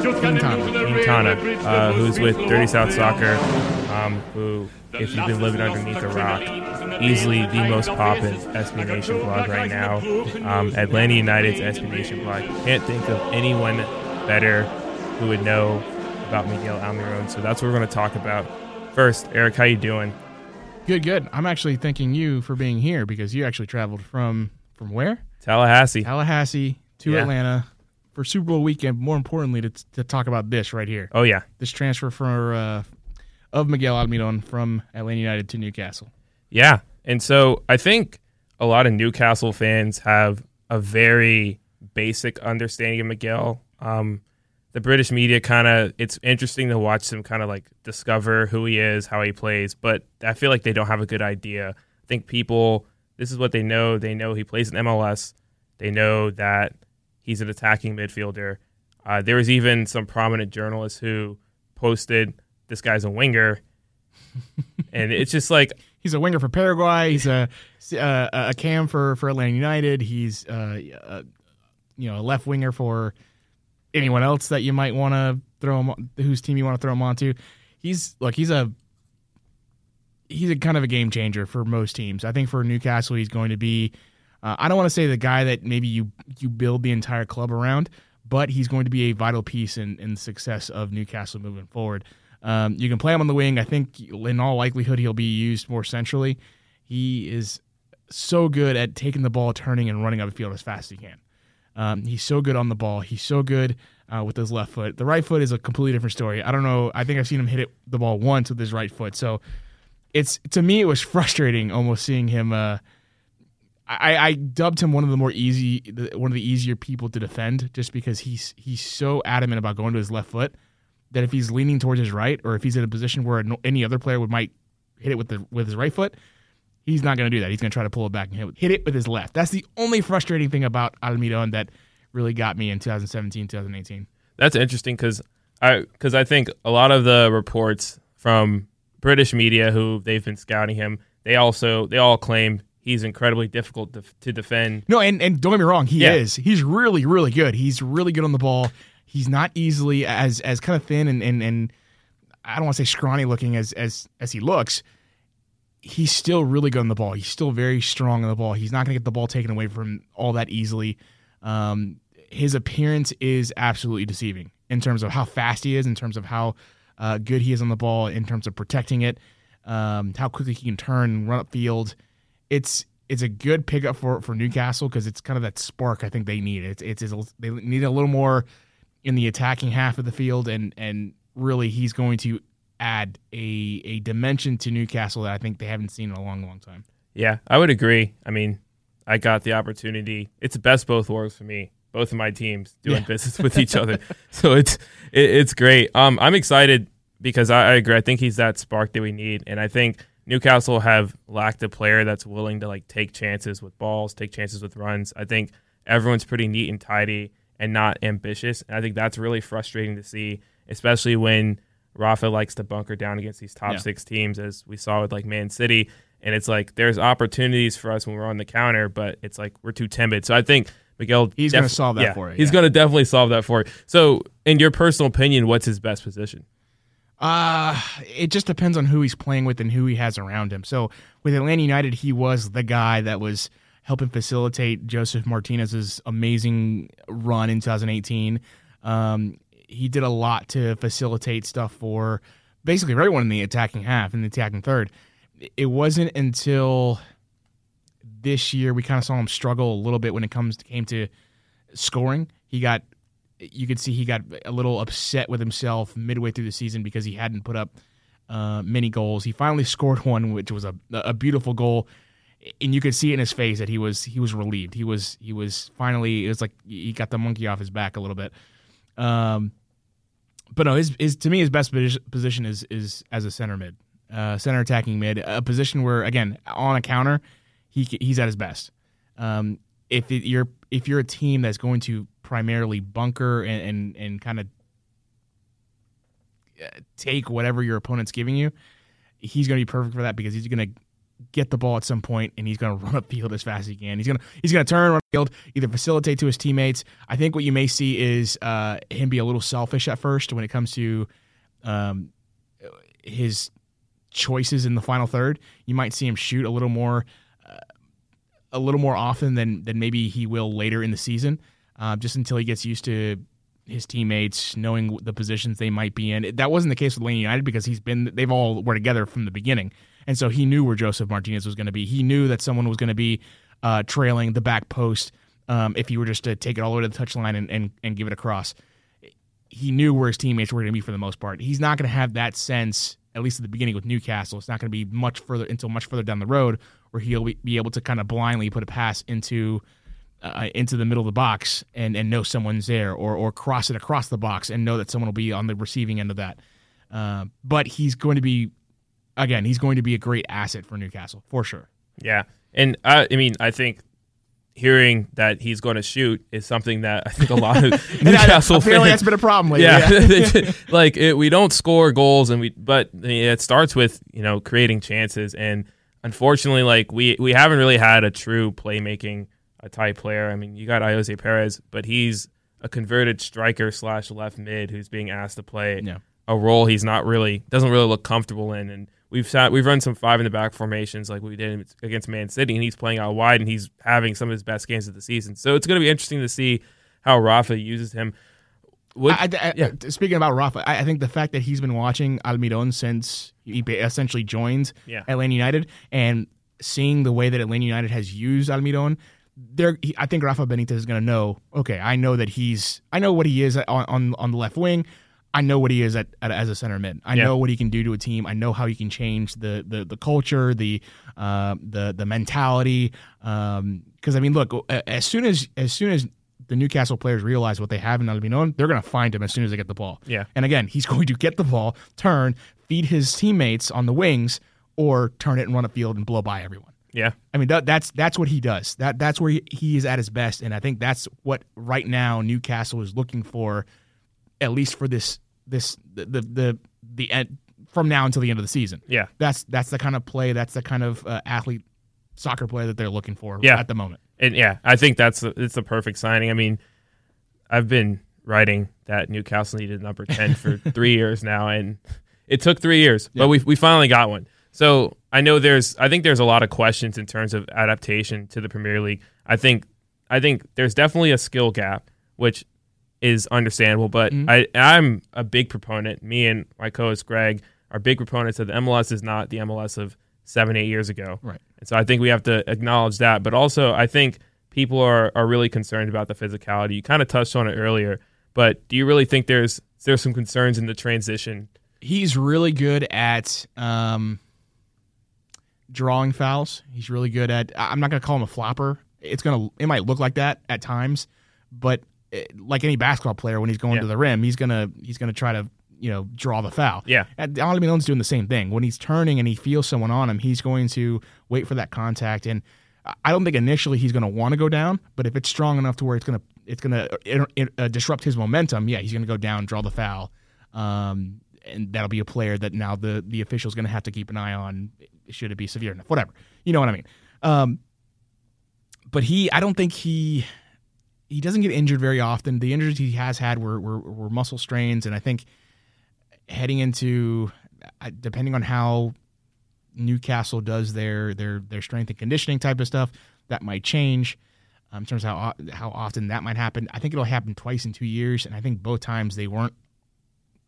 Quintana, uh, who's with Dirty South Soccer, um, who, if you've been living underneath a rock, easily the most poppin' SB Nation blog right now. Um, Atlanta United's SB Nation blog. Can't think of anyone better who would know about Miguel Almiron. So that's what we're going to talk about. First, Eric, how you doing? Good, good. I'm actually thanking you for being here because you actually traveled from from where? Tallahassee. Tallahassee to yeah. Atlanta for Super Bowl weekend. More importantly, to, to talk about this right here. Oh yeah, this transfer for uh, of Miguel Almiron from Atlanta United to Newcastle. Yeah, and so I think a lot of Newcastle fans have a very basic understanding of Miguel. Um, the British media kind of it's interesting to watch them kind of like discover who he is, how he plays, but I feel like they don't have a good idea. I think people this is what they know. They know he plays in MLS. They know that he's an attacking midfielder. Uh, there was even some prominent journalists who posted this guy's a winger, and it's just like he's a winger for Paraguay. He's a uh, a cam for for Atlanta United. He's uh, uh, you know a left winger for anyone else that you might want to throw him on- whose team you want to throw him onto. He's look, he's a he's a kind of a game changer for most teams. I think for Newcastle, he's going to be. Uh, I don't want to say the guy that maybe you you build the entire club around, but he's going to be a vital piece in in the success of Newcastle moving forward. Um, you can play him on the wing. I think in all likelihood he'll be used more centrally. He is so good at taking the ball, turning, and running up the field as fast as he can. Um, he's so good on the ball. He's so good uh, with his left foot. The right foot is a completely different story. I don't know. I think I've seen him hit it, the ball once with his right foot. So it's to me it was frustrating almost seeing him. Uh, I, I dubbed him one of the more easy, one of the easier people to defend, just because he's he's so adamant about going to his left foot that if he's leaning towards his right, or if he's in a position where any other player would might hit it with the with his right foot, he's not going to do that. He's going to try to pull it back and hit, hit it with his left. That's the only frustrating thing about Almiron that really got me in 2017, 2018. That's interesting because I because I think a lot of the reports from British media who they've been scouting him, they also they all claim he's incredibly difficult to, to defend. No, and, and don't get me wrong, he Yeah. is. He's really, really good. He's really good on the ball. He's not easily as as kind of thin and and, and I don't want to say scrawny looking as as as he looks. He's still really good on the ball. He's still very strong on the ball. He's not going to get the ball taken away from him all that easily. Um, his appearance is absolutely deceiving in terms of how fast he is, in terms of how uh, good he is on the ball, in terms of protecting it, um, how quickly he can turn and run up field it's it's a good pickup for for Newcastle because it's kind of that spark I think they need. It's it's, it's they need a little more in the attacking half of the field, and and really he's going to add a a dimension to Newcastle that I think they haven't seen in a long long time. Yeah, I would agree. I mean, I got the opportunity. It's the best both worlds for me. Both of my teams doing Yeah. business with each other, so it's it, it's great. Um, I'm excited because I, I agree. I think he's that spark that we need, and I think Newcastle have lacked a player that's willing to like take chances with balls, take chances with runs. I think everyone's pretty neat and tidy and not ambitious, and I think that's really frustrating to see, especially when Rafa likes to bunker down against these top Yeah. six teams, as we saw with like Man City. And it's like there's opportunities for us when we're on the counter, but it's like we're too timid. So I think Miguel He's gonna solve that yeah, for you, He's yeah. going to definitely solve that for you. So, in your personal opinion, what's his best position? Uh it just depends on who he's playing with and who he has around him. So with Atlanta United, he was the guy that was helping facilitate Josef Martinez's amazing run in 2018. Um, he did a lot to facilitate stuff for basically everyone in the attacking half and the attacking third. It wasn't until this year we kind of saw him struggle a little bit when it comes came to scoring. He got you could see he got a little upset with himself midway through the season because he hadn't put up uh, many goals. He finally scored one, which was a a beautiful goal, and you could see in his face that he was he was relieved. He was he was finally it was like he got the monkey off his back a little bit. Um, but no, his, his to me his best position is is as a center mid, uh, center attacking mid, a position where again on a counter, he he's at his best. Um, if it, you're if you're a team that's going to primarily bunker and and, and kind of take whatever your opponent's giving you, he's going to be perfect for that because he's going to get the ball at some point and he's going to run up field as fast as he can. He's going to he's going to turn run field, either facilitate to his teammates. I think what you may see is uh, him be a little selfish at first when it comes to um, his choices in the final third. You might see him shoot a little more uh, a little more often than than maybe he will later in the season, uh, just until he gets used to his teammates knowing the positions they might be in. That wasn't the case with Lane United because he's been they've all were together from the beginning, and so he knew where Josef Martinez was going to be. He knew that someone was going to be uh, trailing the back post um, if he were just to take it all the way to the touchline and, and and give it across. He knew where his teammates were going to be for the most part. He's not going to have that sense at least at the beginning with Newcastle. It's not going to be much further until much further down the road where he'll be, be able to kind of blindly put a pass into uh, into the middle of the box and, and know someone's there, or or cross it across the box and know that someone will be on the receiving end of that. Uh, but he's going to be, again, he's going to be a great asset for Newcastle for sure. Yeah, and I, I mean, I think hearing that he's going to shoot is something that I think a lot of And I- Newcastle apparently fans. that's been a problem lately. Yeah, like it, we don't score goals, and we but it starts with you know creating chances, and unfortunately, like we we haven't really had a true playmaking a type player. I mean, you got Ayoze Perez, but he's a converted striker slash left mid who's being asked to play Yeah. a role he's not really doesn't really look comfortable in. And we've sat, we've run some five in the back formations like we did against Man City, and he's playing out wide and he's having some of his best games of the season. So it's going to be interesting to see how Rafa uses him. Would- I, I- yeah. Speaking about Rafa, I, I think the fact that he's been watching Almiron since he essentially joined Yeah. Atlanta United and seeing the way that Atlanta United has used Almiron, there, I think Rafa Benitez is going to know. Okay, I know that he's, I know what he is on on, on the left wing. I know what he is at, at as a center mid. I Yeah. know what he can do to a team. I know how he can change the the, the culture, the uh, the the mentality. Because I mean, look, as soon as as soon as the Newcastle players realize what they have in Almiron, they're going to find him as soon as they get the ball. Yeah. And again, he's going to get the ball, turn, feed his teammates on the wings, or turn it and run a field and blow by everyone. yeah, I mean, that, that's that's what he does. That that's where he, he is at his best, and I think that's what right now Newcastle is looking for, at least for this this the the the, the end from now until the end of the season. yeah. That's that's the kind of play, that's the kind of uh, athlete, soccer player that they're looking for Yeah. at the moment. And yeah, I think that's a, it's the perfect signing. I mean, I've been writing that Newcastle needed number ten for three years now, and it took three years, Yeah. but we we finally got one. So I know there's I think there's a lot of questions in terms of adaptation to the Premier League. I think I think there's definitely a skill gap, which is understandable. But Mhm. I I'm a big proponent. Me and my co-host Greg are big proponents that the MLS is not the MLS of seven eight years ago. Right. And so I think we have to acknowledge that. But also, I think people are, are really concerned about the physicality. You kind of touched on it earlier, but do you really think there's there's some concerns in the transition? He's really good at um, drawing fouls. He's really good at. I'm not going to call him a flopper. It's gonna. It might look like that at times, but it, like any basketball player, when he's going Yeah. to the rim, he's gonna he's gonna try to you know draw the foul. Yeah. And Almiron's doing the same thing. When he's turning and he feels someone on him, he's going to wait for that contact. And I- I don't think initially he's going to want to go down, but if it's strong enough to where it's going to it's going to uh, disrupt his momentum, yeah, he's going to go down, draw the foul, um, and that'll be a player that now the the official's going to have to keep an eye on. Should it be severe enough? Whatever, you know what I mean. Um, but he, I don't think he he doesn't get injured very often. The injuries he has had were were, were muscle strains, and I think heading into depending on how Newcastle does their their their strength and conditioning type of stuff, that might change. Um, in terms of how how often that might happen, I think it'll happen twice in two years, and I think both times they weren't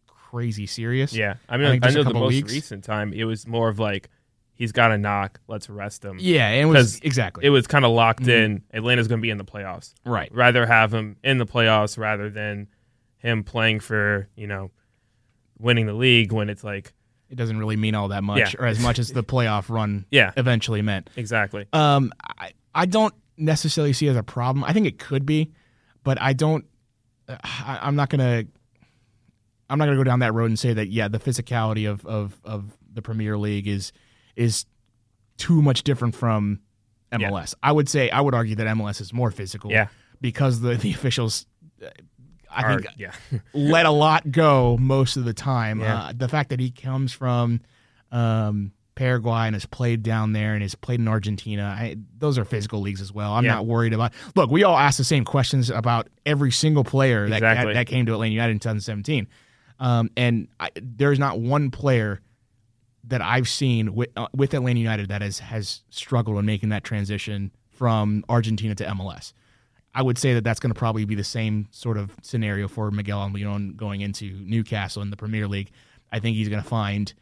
crazy serious. Yeah, I I mean, I, a know the most weeks. recent time it was more of like he's got a knock, let's arrest him. yeah, and it was exactly It was kind of locked Mhm. in. Atlanta's going to be in the playoffs. right. Rather have him in the playoffs rather than him playing for you know winning the league when it's like It doesn't really mean all that much, Yeah. or as much as the playoff run yeah eventually meant. exactly Um, I, I don't necessarily see it as a problem. I think it could be, but I don't. I, I'm not gonna. I'm not gonna go down that road and say that yeah, the physicality of of of the Premier League is is too much different from MLS. I would say I would argue that MLS is more physical. Yeah. because the the officials. I Are- think yeah let a lot go most of the time. Yeah. Uh, the fact that he comes from um, Paraguay and has played down there and has played in Argentina, I, those are physical leagues as well. I'm Yeah. not worried about. Look, we all ask the same questions about every single player that Exactly. that, that came to Atlanta United in 2017, um, and I, there's not one player that I've seen with, uh, with Atlanta United that has has struggled in making that transition from Argentina to MLS. I would say that that's going to probably be the same sort of scenario for Miguel Almiron going into Newcastle in the Premier League. I think he's going to find.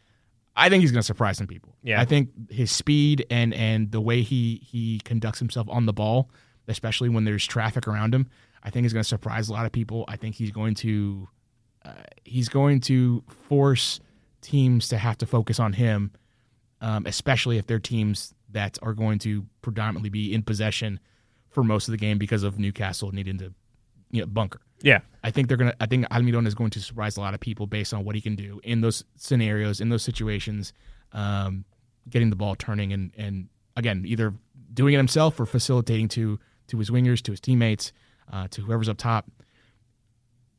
I think he's going to surprise some people. Yeah. I think his speed and and the way he he conducts himself on the ball, especially when there's traffic around him, I think is going to surprise a lot of people. I think he's going to uh, he's going to force teams to have to focus on him, um, especially if they're teams that are going to predominantly be in possession for most of the game because of Newcastle needing to you know bunker. yeah I think they're gonna. I think Almiron is going to surprise a lot of people based on what he can do in those scenarios, in those situations, um, getting the ball turning, and and again either doing it himself or facilitating to to his wingers, to his teammates, uh, to whoever's up top.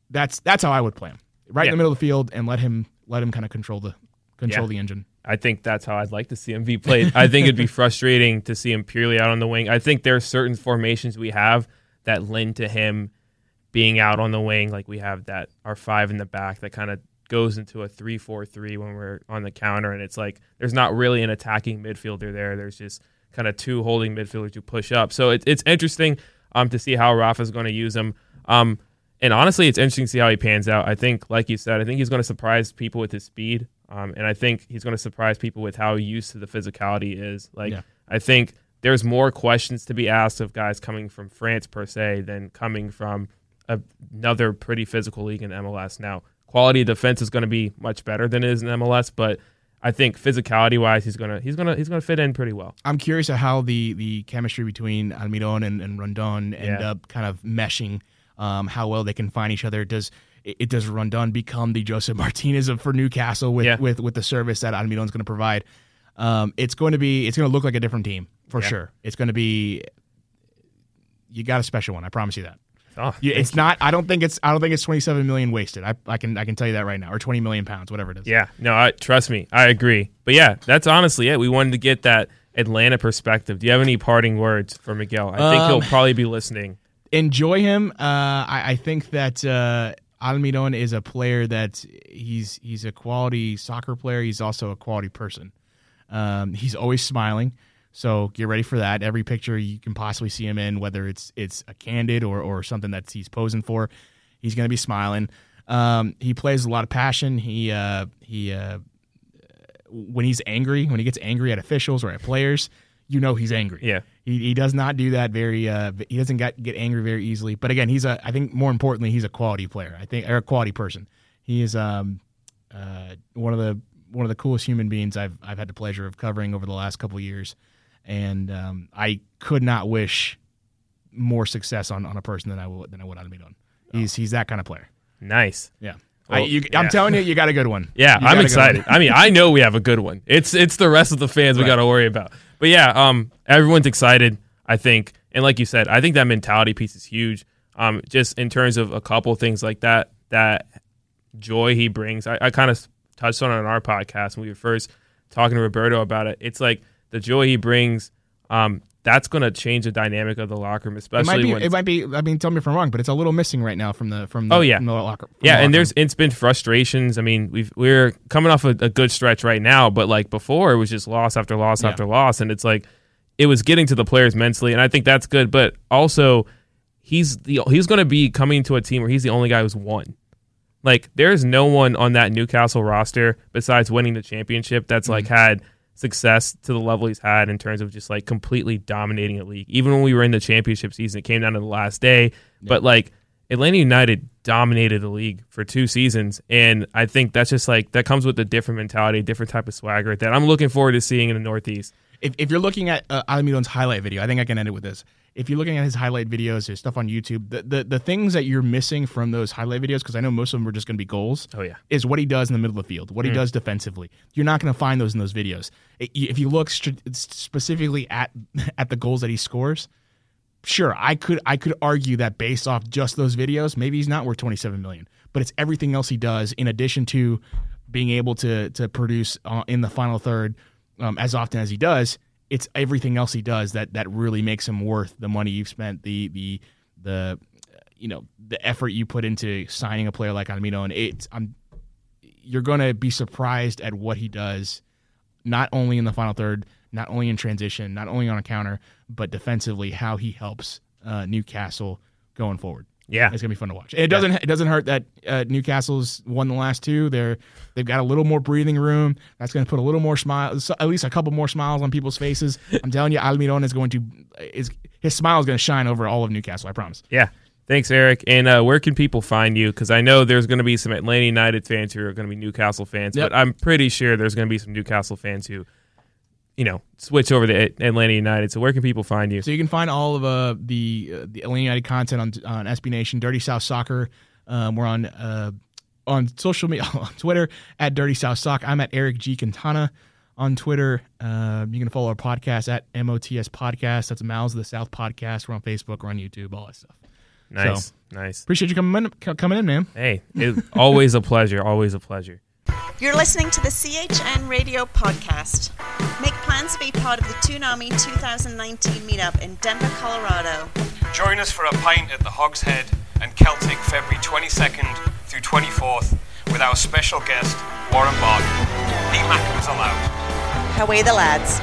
That's that's how I would play him, right Yeah. in the middle of the field, and let him let him kind of control the control Yeah. the engine. I think that's how I'd like to see him be played. I think it'd be frustrating to see him purely out on the wing. I think there are certain formations we have that lend to him being out on the wing. Like we have that our five in the back that kind of goes into a three-four-three when we're on the counter, and it's like there's not really an attacking midfielder there. There's just kind of two holding midfielders who push up. So it, it's interesting um, to see how Rafa's going to use him. Um, and honestly, it's interesting to see how he pans out. I think, like you said, I think he's going to surprise people with his speed. Um, and I think he's going to surprise people with how used to the physicality is. Like, Yeah. I think there's more questions to be asked of guys coming from France per se than coming from a, another pretty physical league in MLS. Now, quality of defense is going to be much better than it is in MLS, but I think physicality wise, he's gonna he's gonna he's gonna fit in pretty well. I'm curious at how the the chemistry between Almiron and, and Rondon end Yeah. up kind of meshing. Um, how well they can find each other. Does it does Rondon become the Josef Martinez of for Newcastle with Yeah. with with the service that Almiron's going to provide? Um, it's going to be it's going to look like a different team for Yeah. sure. It's going to be you got a special one. I promise you that. Oh, Yeah, it's not. I don't think it's. I don't think it's 27 million wasted. I, I can I can tell you that right now, or 20 million pounds, whatever it is. Yeah, no, I trust me, I agree. But yeah, that's honestly it. We wanted to get that Atlanta perspective. Do you have any parting words for Miguel? I think Um, he'll probably be listening. enjoy him. Uh, I, I think that uh, Almiron is a player that he's he's a quality soccer player. He's also a quality person. Um, he's always smiling, so get ready for that. Every picture you can possibly see him in, whether it's it's a candid or or something that he's posing for, he's going to be smiling. Um, he plays a lot of passion. He uh, he uh, when he's angry, when he gets angry at officials or at players, you know he's angry. Yeah. He, he does not do that very. Uh, he doesn't get get angry very easily. But again, he's a. I think more importantly, he's a quality player. I think or a quality person. He is um, uh, one of the one of the coolest human beings I've I've had the pleasure of covering over the last couple of years, and um, I could not wish more success on, on a person than I would than I would on Almiron. He's he's that kind of player. Nice. Yeah. I, Well, you, I'm yeah. telling you, you got a good one. Yeah, You I'm excited. I mean, I know we have a good one. It's it's the rest of the fans we got to worry about. But yeah, um, everyone's excited. I think, and like you said, I think that mentality piece is huge. Um, just in terms of a couple things like that, that joy he brings. I, I kind of touched on it on our podcast when we were first talking to Roberto about it. It's like the joy he brings. Um, that's going to change the dynamic of the locker room, especially. It might be. when It might be. I mean, tell me if I'm wrong, but it's a little missing right now from the from the Oh, yeah. the locker. Yeah, the and there's room. it's been frustrations. I mean, we've we're coming off a, a good stretch right now, but like before, it was just loss after loss Yeah. after loss, and it's like it was getting to the players mentally, and I think that's good. But also, he's the he's going to be coming to a team where he's the only guy who's won. Like, there's no one on that Newcastle roster besides winning the championship that's like Mm-hmm. had success to the level he's had in terms of just like completely dominating a league. Even when we were in the championship season, it came down to the last day. But like Atlanta United dominated the league for two seasons, and I think that's just like that comes with a different mentality, a different type of swagger that I'm looking forward to seeing in the Northeast. if, if you're looking at uh, Almiron's highlight video, I think I can end it with this. If you're looking at his highlight videos, his stuff on YouTube, the, the, the things that you're missing from those highlight videos, because I know most of them are just going to be goals, Oh yeah, is what he does in the middle of the field, what he does defensively. You're not going to find those in those videos. If you look str- specifically at at the goals that he scores, sure, I could I could argue that based off just those videos, maybe he's not worth 27 million. But it's everything else he does in addition to being able to to produce uh, in the final third um, as often as he does. It's everything else he does that that really makes him worth the money you've spent, the the the you know the effort you put into signing a player like Almiron, and it's I'm you're going to be surprised at what he does, not only in the final third, not only in transition, not only on a counter, but defensively, how he helps uh, Newcastle going forward. Yeah, It's gonna be fun to watch. It doesn't it doesn't hurt that uh, Newcastle's won the last two. They're they've got a little more breathing room. That's gonna put a little more smile, at least a couple more smiles on people's faces. I'm telling you, Almiron is going to is his smile is going to shine over all of Newcastle. I promise. yeah. Thanks, Eric. And uh, where can people find you? Because I know there's going to be some Atlanta United fans who are going to be Newcastle fans, Yep. but I'm pretty sure there's going to be some Newcastle fans who, you know, switch over to Atlanta United. So where can people find you? So you can find all of uh, the uh, the Atlanta United content on on SB Nation, Dirty South Soccer. Um, we're on uh, on social media on Twitter at Dirty South Sock. I'm at Eric G Quintana on Twitter. Uh, you can follow our podcast at MOTS Podcast. That's Mouths of the South Podcast. We're on Facebook. We're on YouTube. All that stuff. Nice, nice. Appreciate you coming in, coming in, man. Hey, it, always a pleasure. Always a pleasure. You're listening to the CHN Radio Podcast. Make plans to be part of the Toon Army 2019 meetup in Denver, Colorado. Join us for a pint at the Hogs Head and Celtic February 22nd through 24th with our special guest, Warren Barton. Pete Mackem is allowed. Away the lads.